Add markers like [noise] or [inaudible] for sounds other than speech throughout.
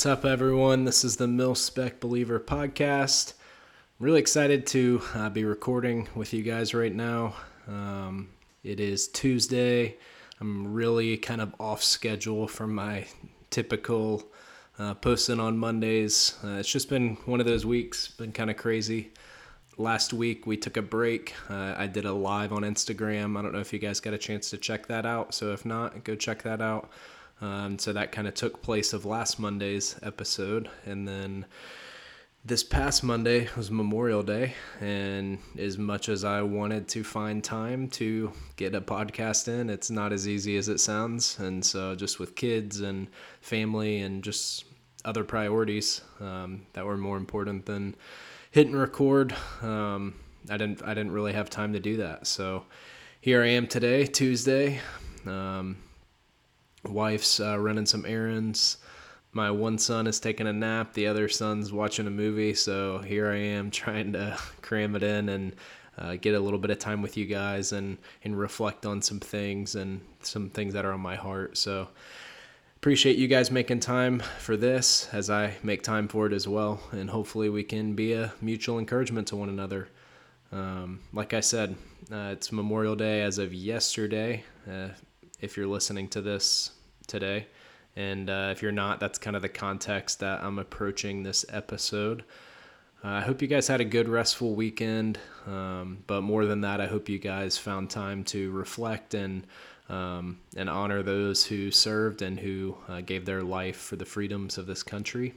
What's up, everyone? This is the Mill Spec Believer podcast. I'm really excited to uh, be recording with you guys right now. Um, it is Tuesday. I'm really kind of off schedule from my typical uh, posting on Mondays. Uh, it's just been one of those weeks, been kind of crazy. Last week we took a break. Uh, I did a live on Instagram. I don't know if you guys got a chance to check that out. So if not, go check that out. Um, so that kind of took place of last Monday's episode. And then this past Monday was Memorial Day. And as much as I wanted to find time to get a podcast in, it's not as easy as it sounds. And so just with kids and family and just other priorities um, that were more important than hit and record, um, I didn't I didn't really have time to do that. So here I am today, Tuesday. Um, wife's uh, running some errands. My one son is taking a nap. The other son's watching a movie. So here I am [laughs] trying to cram it in and uh, get a little bit of time with you guys and and reflect on some things and some things that are on my heart. So appreciate you guys making time for this as I make time for it as well. And hopefully we can be a mutual encouragement to one another. Um, like I said, uh, it's Memorial Day as of yesterday. Uh, if you're listening to this today. And uh, if you're not, that's kind of the context that I'm approaching this episode. Uh, I hope you guys had a good, restful weekend. Um, but more than that, I hope you guys found time to reflect and um, and honor those who served and who uh, gave their life for the freedoms of this country.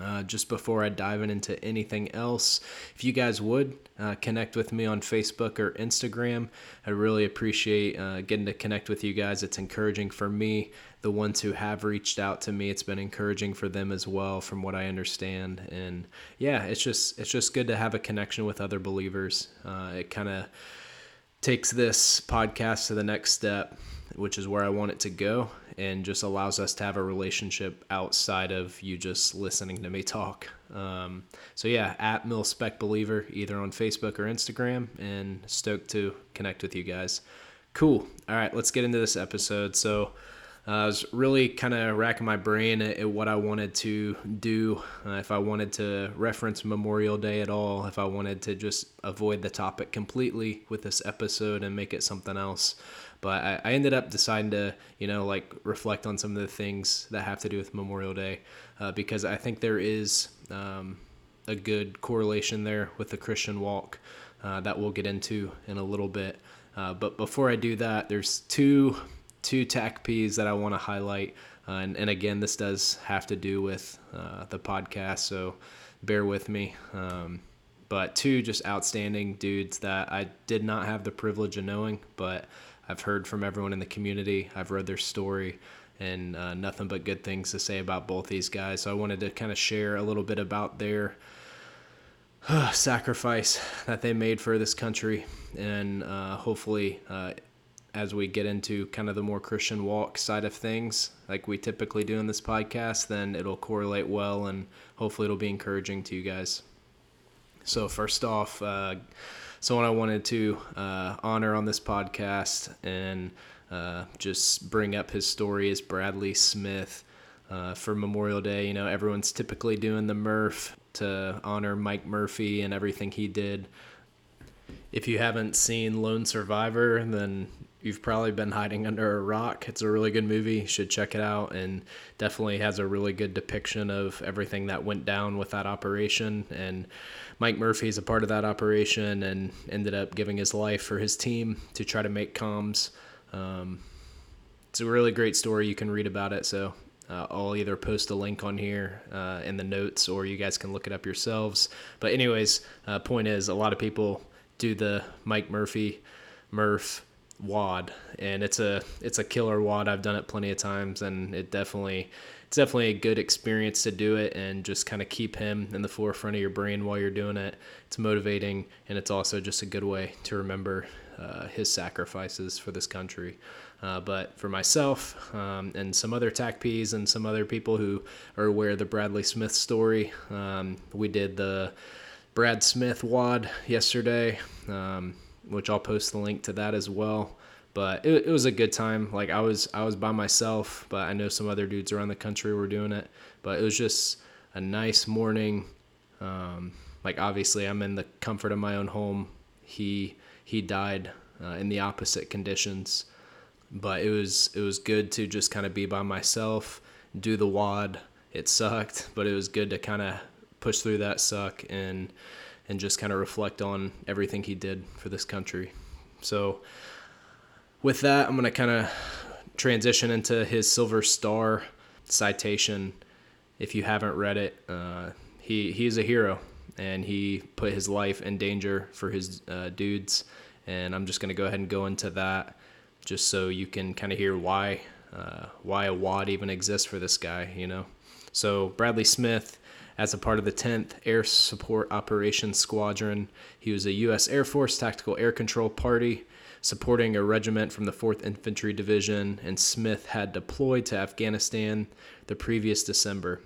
Uh, just before I dive into anything else, if you guys would uh, connect with me on Facebook or Instagram, I really appreciate uh, getting to connect with you guys. It's encouraging for me. The ones who have reached out to me, it's been encouraging for them as well, from what I understand. And yeah, it's just it's just good to have a connection with other believers. Uh, it kind of takes this podcast to the next step, which is where I want it to go and just allows us to have a relationship outside of you just listening to me talk. Um, so yeah, at Mill Spec Believer, either on Facebook or Instagram, and stoked to connect with you guys. Cool. All right, let's get into this episode. So uh, I was really kind of racking my brain at, at, what I wanted to do, uh, if I wanted to reference Memorial Day at all, if I wanted to just avoid the topic completely with this episode and make it something else. But I, I ended up deciding to, you know, like reflect on some of the things that have to do with Memorial Day uh, because I think there is um, a good correlation there with the Christian walk uh, that we'll get into in a little bit. Uh, but before I do that, there's two two TACPs that I want to highlight. Uh, and, and again, this does have to do with uh, the podcast, so bear with me. Um, but two just outstanding dudes that I did not have the privilege of knowing, but I've heard from everyone in the community. I've read their story and uh, nothing but good things to say about both these guys. So I wanted to kind of share a little bit about their [sighs] sacrifice that they made for this country, and uh, hopefully, uh, as we get into kind of the more Christian walk side of things, like we typically do in this podcast, then it'll correlate well, and hopefully, it'll be encouraging to you guys. So first off uh, someone I wanted to uh, honor on this podcast and uh, just bring up his story is Bradley Smith. Uh, for Memorial Day, you know, everyone's typically doing the Murph to honor Mike Murphy and everything he did. If you haven't seen Lone Survivor, then you've probably been hiding under a rock. It's a really good movie. You should check it out and definitely has a really good depiction of everything that went down with that operation and Mike Murphy is a part of that operation and ended up giving his life for his team to try to make comms. Um, it's a really great story. You can read about it. So uh, I'll either post a link on here uh, in the notes or you guys can look it up yourselves. But, anyways, uh, point is, a lot of people do the Mike Murphy, Murph WOD, and it's a it's a killer WOD I've done it plenty of times, and it definitely it's definitely a good experience to do it and just kind of keep him in the forefront of your brain while you're doing it. It's motivating and it's also just a good way to remember uh, his sacrifices for this country. Uh, but for myself um, and some other TACPs and some other people who are aware of the Bradley Smith story, um, we did the Brad Smith WOD yesterday, um, which I'll post the link to that as well. but it, it was a good time. Like I was I was by myself, but I know some other dudes around the country were doing it. But it was just a nice morning. Um, like obviously I'm in the comfort of my own home. He he died uh, in the opposite conditions, but it was it was good to just kind of be by myself, do the WOD. It sucked, but it was good to kind of push through that suck and and just kind of reflect on everything he did for this country. So with that, I'm going to kind of transition into his Silver Star citation. If you haven't read it, uh, he he's a hero, and he put his life in danger for his uh, dudes. And I'm just going to go ahead and go into that, just so you can kind of hear why uh, why a WOD even exists for this guy. You know, so Bradley Smith. As a part of the 10th Air Support Operations Squadron, he was a U.S. Air Force Tactical Air Control Party supporting a regiment from the 4th Infantry Division, and Smith had deployed to Afghanistan the previous December.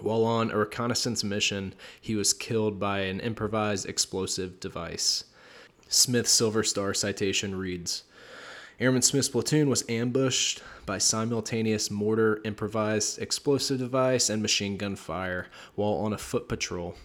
While on a reconnaissance mission, he was killed by an improvised explosive device. Smith's Silver Star citation reads Airman Smith's platoon was ambushed by simultaneous mortar, improvised explosive device, and machine gun fire while on a foot patrol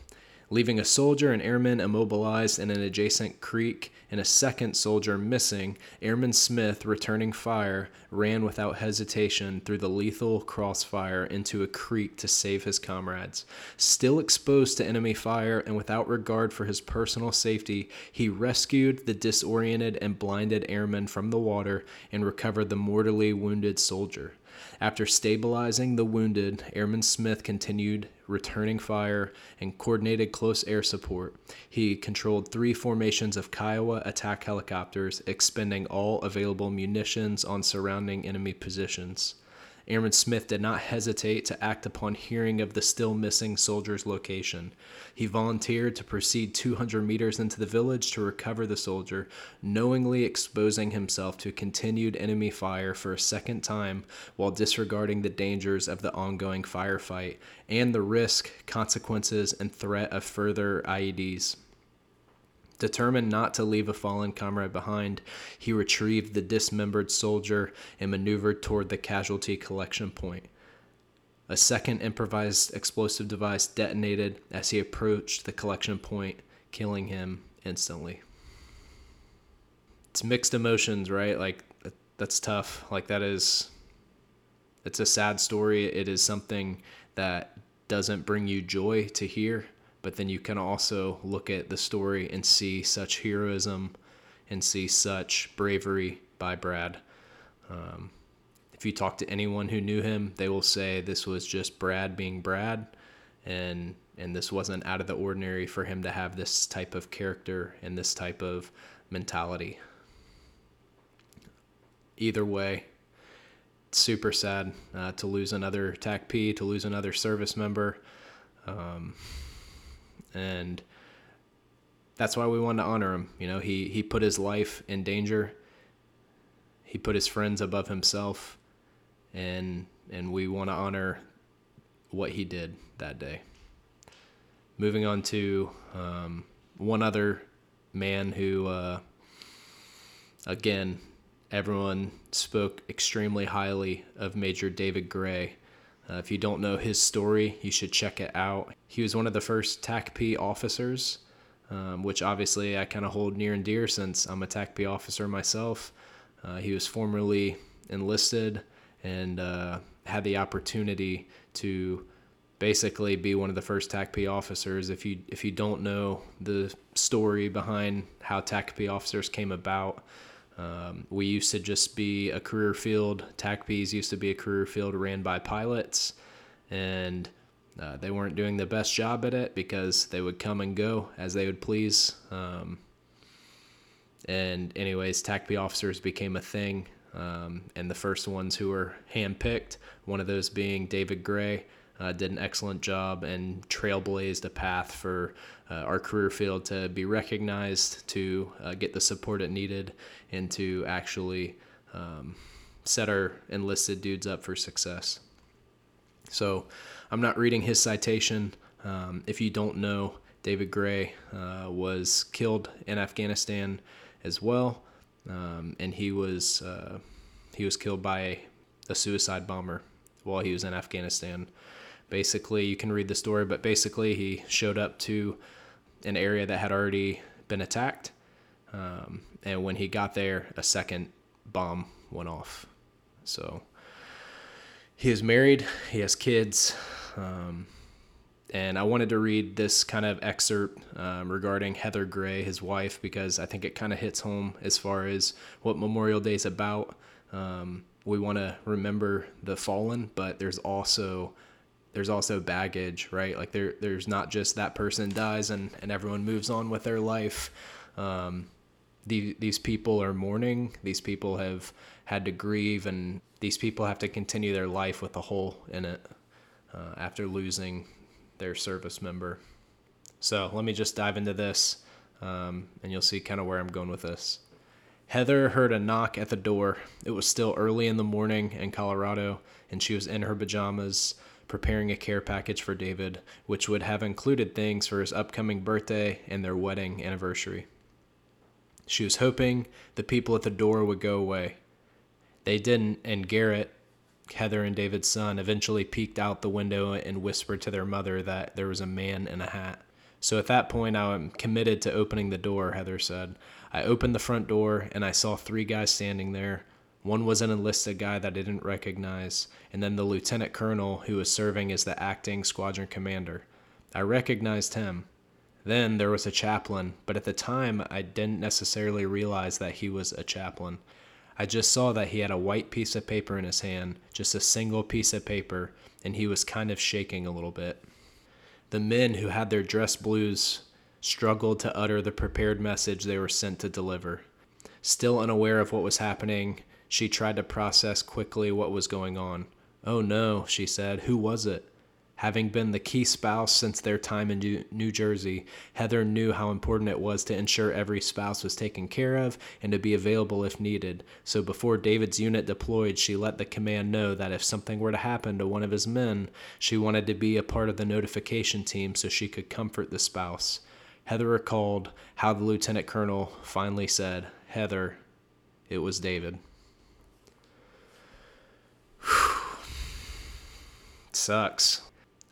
leaving a soldier and airman immobilized in an adjacent creek and a second soldier missing, Airman Smith, returning fire, ran without hesitation through the lethal crossfire into a creek to save his comrades. Still exposed to enemy fire and without regard for his personal safety, he rescued the disoriented and blinded airman from the water and recovered the mortally wounded soldier. After stabilizing the wounded, Airman Smith continued returning fire and coordinated close air support. He controlled three formations of Kiowa attack helicopters, expending all available munitions on surrounding enemy positions. Airman Smith did not hesitate to act upon hearing of the still missing soldier's location. He volunteered to proceed 200 meters into the village to recover the soldier, knowingly exposing himself to continued enemy fire for a second time while disregarding the dangers of the ongoing firefight and the risk, consequences, and threat of further IEDs. Determined not to leave a fallen comrade behind, he retrieved the dismembered soldier and maneuvered toward the casualty collection point. A second improvised explosive device detonated as he approached the collection point, killing him instantly. It's mixed emotions, right? Like, that's tough. Like, that is, it's a sad story. It is something that doesn't bring you joy to hear but then you can also look at the story and see such heroism and see such bravery by Brad. Um, if you talk to anyone who knew him, they will say this was just Brad being Brad, and and this wasn't out of the ordinary for him to have this type of character and this type of mentality. Either way, super sad uh, to lose another TACP, to lose another service member. Um, and that's why we wanted to honor him. You know, he he put his life in danger. He put his friends above himself, and and we want to honor what he did that day. Moving on to um, one other man who, uh, again, everyone spoke extremely highly of Major David Gray. Uh, if you don't know his story, you should check it out. He was one of the first TACP officers, um, which obviously I kind of hold near and dear since I'm a TACP officer myself. Uh, he was formerly enlisted and uh, had the opportunity to basically be one of the first TACP officers. If you if you don't know the story behind how TACP officers came about, um, we used to just be a career field. TACPs used to be a career field ran by pilots, and uh, they weren't doing the best job at it because they would come and go as they would please. Um, and anyways, TACP officers became a thing, um, and the first ones who were handpicked, one of those being David Gray, uh, did an excellent job and trailblazed a path for uh, our career field to be recognized, to uh, get the support it needed, and to actually um, set our enlisted dudes up for success. So I'm not reading his citation. Um, if you don't know, David Gray uh, was killed in Afghanistan as well. um, and he was uh, he was killed by a suicide bomber while he was in Afghanistan. Basically, you can read the story, but basically, he showed up to an area that had already been attacked, um, and when he got there, a second bomb went off. So he is married, he has kids. Um, and I wanted to read this kind of excerpt um, regarding Heather Gray, his wife, because I think it kind of hits home as far as what Memorial Day is about. Um, we want to remember the fallen, but there's also there's also baggage, right? Like there there's not just that person dies and, and everyone moves on with their life. Um, the, these people are mourning. These people have had to grieve, and these people have to continue their life with a hole in it uh, after losing their service member. So let me just dive into this, um, and you'll see kind of where I'm going with this. Heather heard a knock at the door. It was still early in the morning in Colorado, and she was in her pajamas preparing a care package for David, which would have included things for his upcoming birthday and their wedding anniversary. She was hoping the people at the door would go away. They didn't, and Garrett, Heather and David's son eventually peeked out the window and whispered to their mother that there was a man in a hat. So at that point, I am committed to opening the door, Heather said. I opened the front door and I saw three guys standing there. One was an enlisted guy that I didn't recognize, and then the lieutenant colonel who was serving as the acting squadron commander. I recognized him. Then there was a chaplain, but at the time I didn't necessarily realize that he was a chaplain. I just saw that he had a white piece of paper in his hand, just a single piece of paper, and he was kind of shaking a little bit. The men who had their dress blues struggled to utter the prepared message they were sent to deliver. Still unaware of what was happening, she tried to process quickly what was going on. Oh no, she said. Who was it? Having been the key spouse since their time in New Jersey, Heather knew how important it was to ensure every spouse was taken care of and to be available if needed. So before David's unit deployed, she let the command know that if something were to happen to one of his men, she wanted to be a part of the notification team so she could comfort the spouse. Heather recalled how the lieutenant colonel finally said, Heather, it was David. Sucks.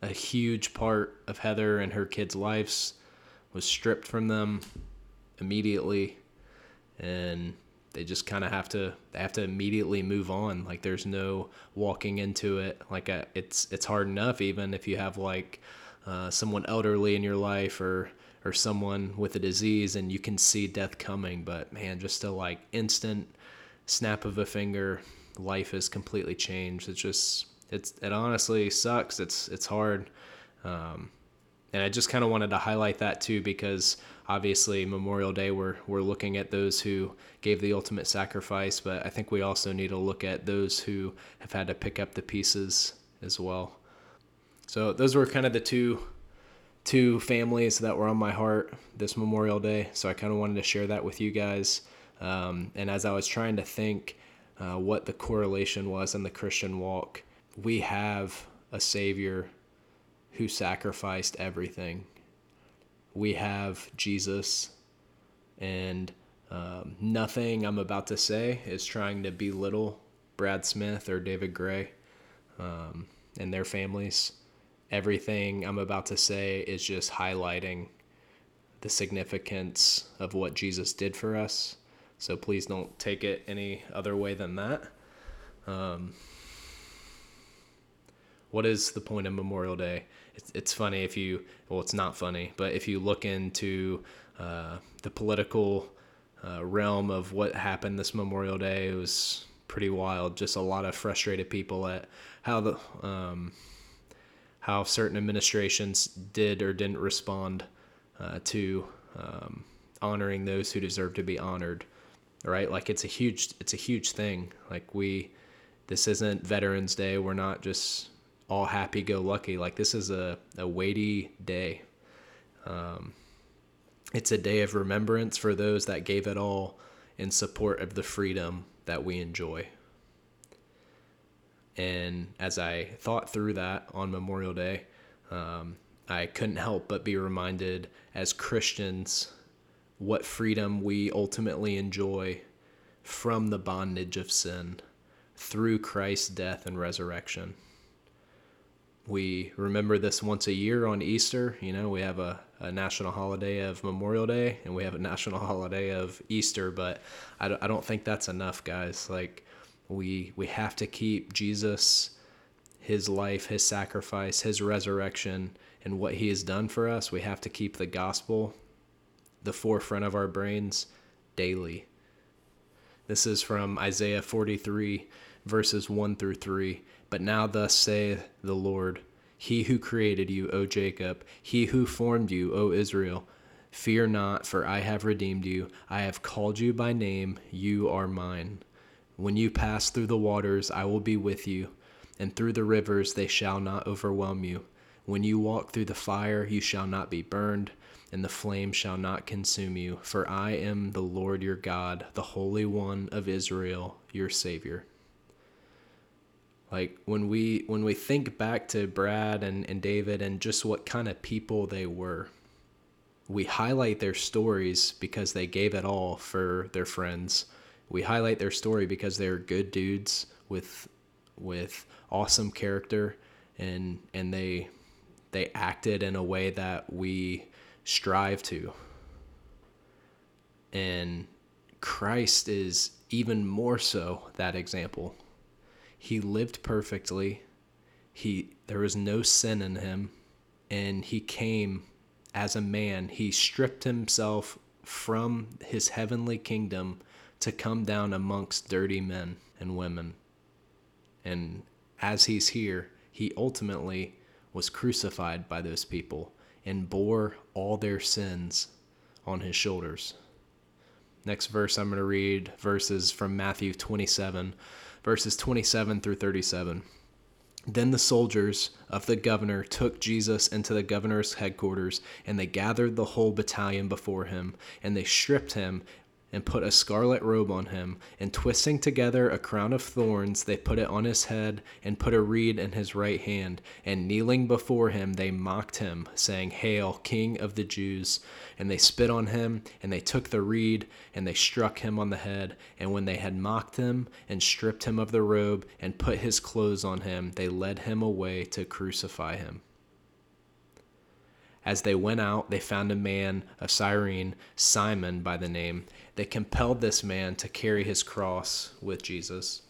A huge part of Heather and her kids' lives was stripped from them immediately and they just kind of have to they have to immediately move on. Like there's no walking into it. Like a, uh, it's it's hard enough even if you have like uh, someone elderly in your life or or someone with a disease and you can see death coming but man just a like instant snap of a finger life has completely changed it's just it's it honestly sucks. It's it's hard, um, and I just kind of wanted to highlight that too because obviously Memorial Day we're we're looking at those who gave the ultimate sacrifice, but I think we also need to look at those who have had to pick up the pieces as well. So those were kind of the two two families that were on my heart this Memorial Day. So I kind of wanted to share that with you guys. Um, and as I was trying to think uh, what the correlation was in the Christian walk, we have a Savior who sacrificed everything. We have Jesus, and um, nothing I'm about to say is trying to belittle Brad Smith or David Gray um, and their families. Everything I'm about to say is just highlighting the significance of what Jesus did for us. So please don't take it any other way than that. Um, what is the point of Memorial Day? It's, it's funny if you, well, it's not funny, but if you look into uh, the political uh, realm of what happened this Memorial Day, it was pretty wild. Just a lot of frustrated people at how the um, how certain administrations did or didn't respond uh, to um, honoring those who deserve to be honored. Right? Like it's a huge it's a huge thing. Like we, this isn't Veterans Day. We're not just all happy go lucky. Like this is a, a weighty day. Um, it's a day of remembrance for those that gave it all in support of the freedom that we enjoy. And as I thought through that on Memorial Day, um, I couldn't help but be reminded as Christians what freedom we ultimately enjoy from the bondage of sin through Christ's death and resurrection. We remember this once a year on Easter. You know, we have a, a national holiday of Memorial Day and we have a [laughs] national holiday of Easter, but I I don't think that's enough, guys. Like, we, we have to keep Jesus, his life, his sacrifice, his resurrection, and what he has done for us. We have to keep the gospel the forefront of our brains daily. This is from Isaiah 43, verses 1 through 3. But now, thus saith the Lord, He who created you, O Jacob, He who formed you, O Israel, fear not, for I have redeemed you. I have called you by name, you are mine. When you pass through the waters, I will be with you, and through the rivers, they shall not overwhelm you. When you walk through the fire, you shall not be burned and the flame shall not consume you, for I am the Lord your God, the Holy One of Israel, your Savior. Like when we when we think back to Brad and, and David and just what kind of people they were, we highlight their stories because they gave it all for their friends. We highlight their story because they're good dudes with with awesome character and and they they acted in a way that we strive to. And Christ is even more so that example. He lived perfectly. He there was no sin in him and he came as a man. He stripped himself from his heavenly kingdom to come down amongst dirty men and women. And as he's here, he ultimately was crucified by those people and bore all their sins on his shoulders. Next verse, I'm going to read verses from Matthew 27, verses 27 through 37. Then the soldiers of the governor took Jesus into the governor's headquarters, and they gathered the whole battalion before him, and they stripped him and put a scarlet robe on him, and twisting together a crown of thorns, they put it on his head, and put a reed in his right hand. And kneeling before him, they mocked him, saying, Hail, King of the Jews! And they spit on him, and they took the reed, and they struck him on the head. And when they had mocked him, and stripped him of the robe, and put his clothes on him, they led him away to crucify him. As they went out, they found a man of Cyrene, Simon by the name. They compelled this man to carry his cross with Jesus.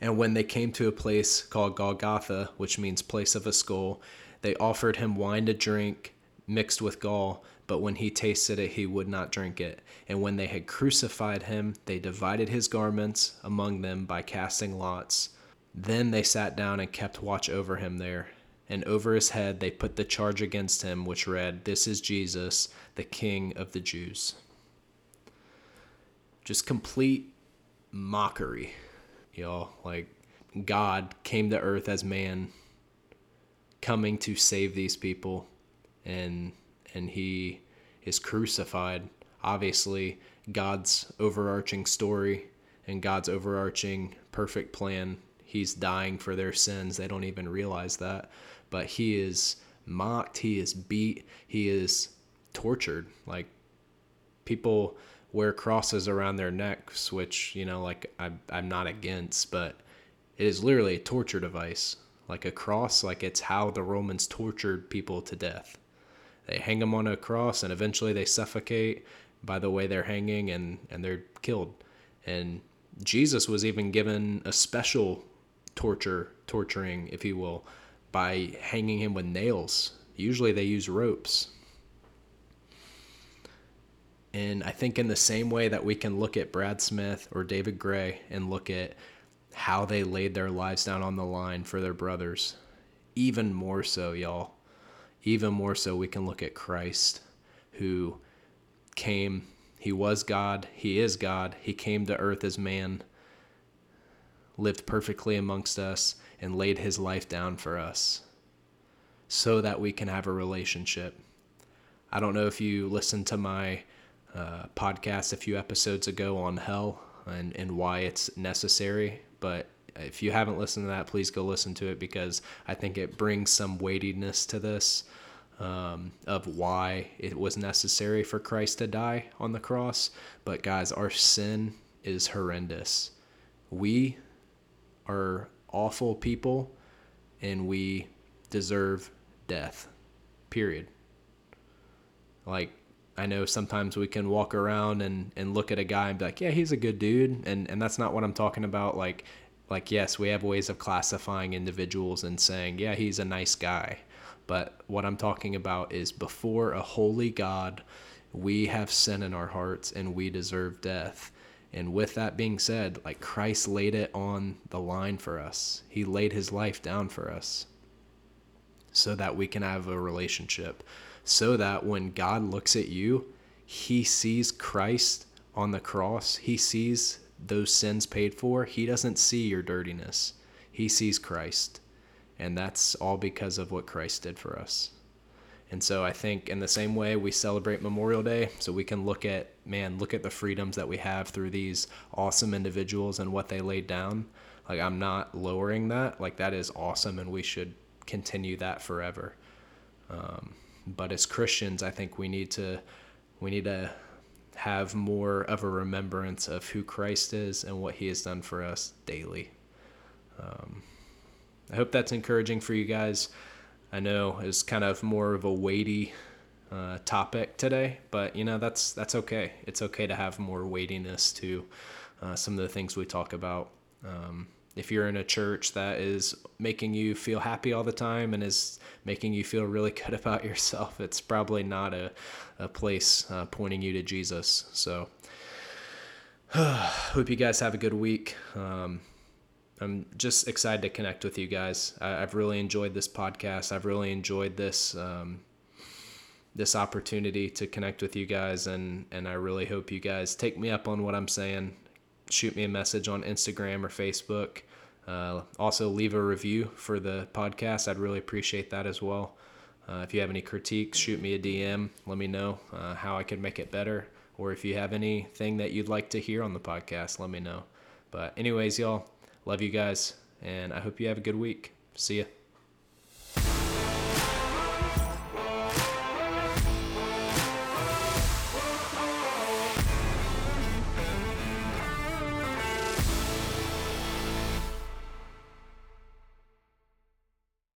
And when they came to a place called Golgotha, which means place of a skull, they offered him wine to drink mixed with gall. But when he tasted it, he would not drink it. And when they had crucified him, they divided his garments among them by casting lots. Then they sat down and kept watch over him there and over his head they put the charge against him, which read, This is Jesus, the King of the Jews. Just complete mockery, y'all. Like, God came to earth as man, coming to save these people, and and he is crucified. Obviously, God's overarching story and God's overarching perfect plan. He's dying for their sins. They don't even realize that but he is mocked, he is beat, he is tortured. Like people wear crosses around their necks, which, you know, like I'm, I'm not against, but it is literally a torture device. Like a cross, like it's how the Romans tortured people to death. They hang them on a cross and eventually they suffocate by the way they're hanging and, and they're killed. And Jesus was even given a special torture, torturing, if you will, by hanging him with nails. Usually they use ropes. And I think in the same way that we can look at Brad Smith or David Gray and look at how they laid their lives down on the line for their brothers, even more so, y'all, even more so, we can look at Christ who came, he was God, he is God, he came to earth as man, lived perfectly amongst us, and laid his life down for us so that we can have a relationship. I don't know if you listened to my uh, podcast a few episodes ago on hell and, and why it's necessary, but if you haven't listened to that, please go listen to it because I think it brings some weightiness to this um, of why it was necessary for Christ to die on the cross. But guys, our sin is horrendous. We are awful people and we deserve death. Period. Like I know sometimes we can walk around and, and look at a guy and be like, yeah, he's a good dude. And, and that's not what I'm talking about. Like, like, yes, we have ways of classifying individuals and saying, yeah, he's a nice guy. But what I'm talking about is before a holy God, we have sin in our hearts and we deserve death. And with that being said, like Christ laid it on the line for us, He laid His life down for us so that we can have a relationship. So that when God looks at you, He sees Christ on the cross, He sees those sins paid for. He doesn't see your dirtiness, He sees Christ. And that's all because of what Christ did for us. And so I think in the same way we celebrate Memorial Day, so we can look at, man, look at the freedoms that we have through these awesome individuals and what they laid down. Like, I'm not lowering that. Like, that is awesome, and we should continue that forever. Um, but as Christians, I think we need to, we need to have more of a remembrance of who Christ is and what he has done for us daily. Um, I hope that's encouraging for you guys. I know is kind of more of a weighty uh, topic today, but you know that's that's okay. It's okay to have more weightiness to uh, some of the things we talk about. Um, if you're in a church that is making you feel happy all the time and is making you feel really [laughs] good about yourself, it's probably not a, a place uh, pointing you to Jesus. So, [sighs] hope you guys have a good week. Um, I'm just excited to connect with you guys. I, have really enjoyed this podcast. I've really enjoyed this um, this opportunity to connect with you guys, and and I really hope you guys take me up on what I'm saying. Shoot me a message on Instagram or Facebook. Uh, also, leave a review for the podcast. I'd really appreciate that as well. Uh, if you have any critiques, shoot me a DM. Let me know uh, how I could make it better. Or if you have anything that you'd like to hear on the podcast, let me know. But, anyways, y'all, Love you guys, and I hope you have a good week. See ya.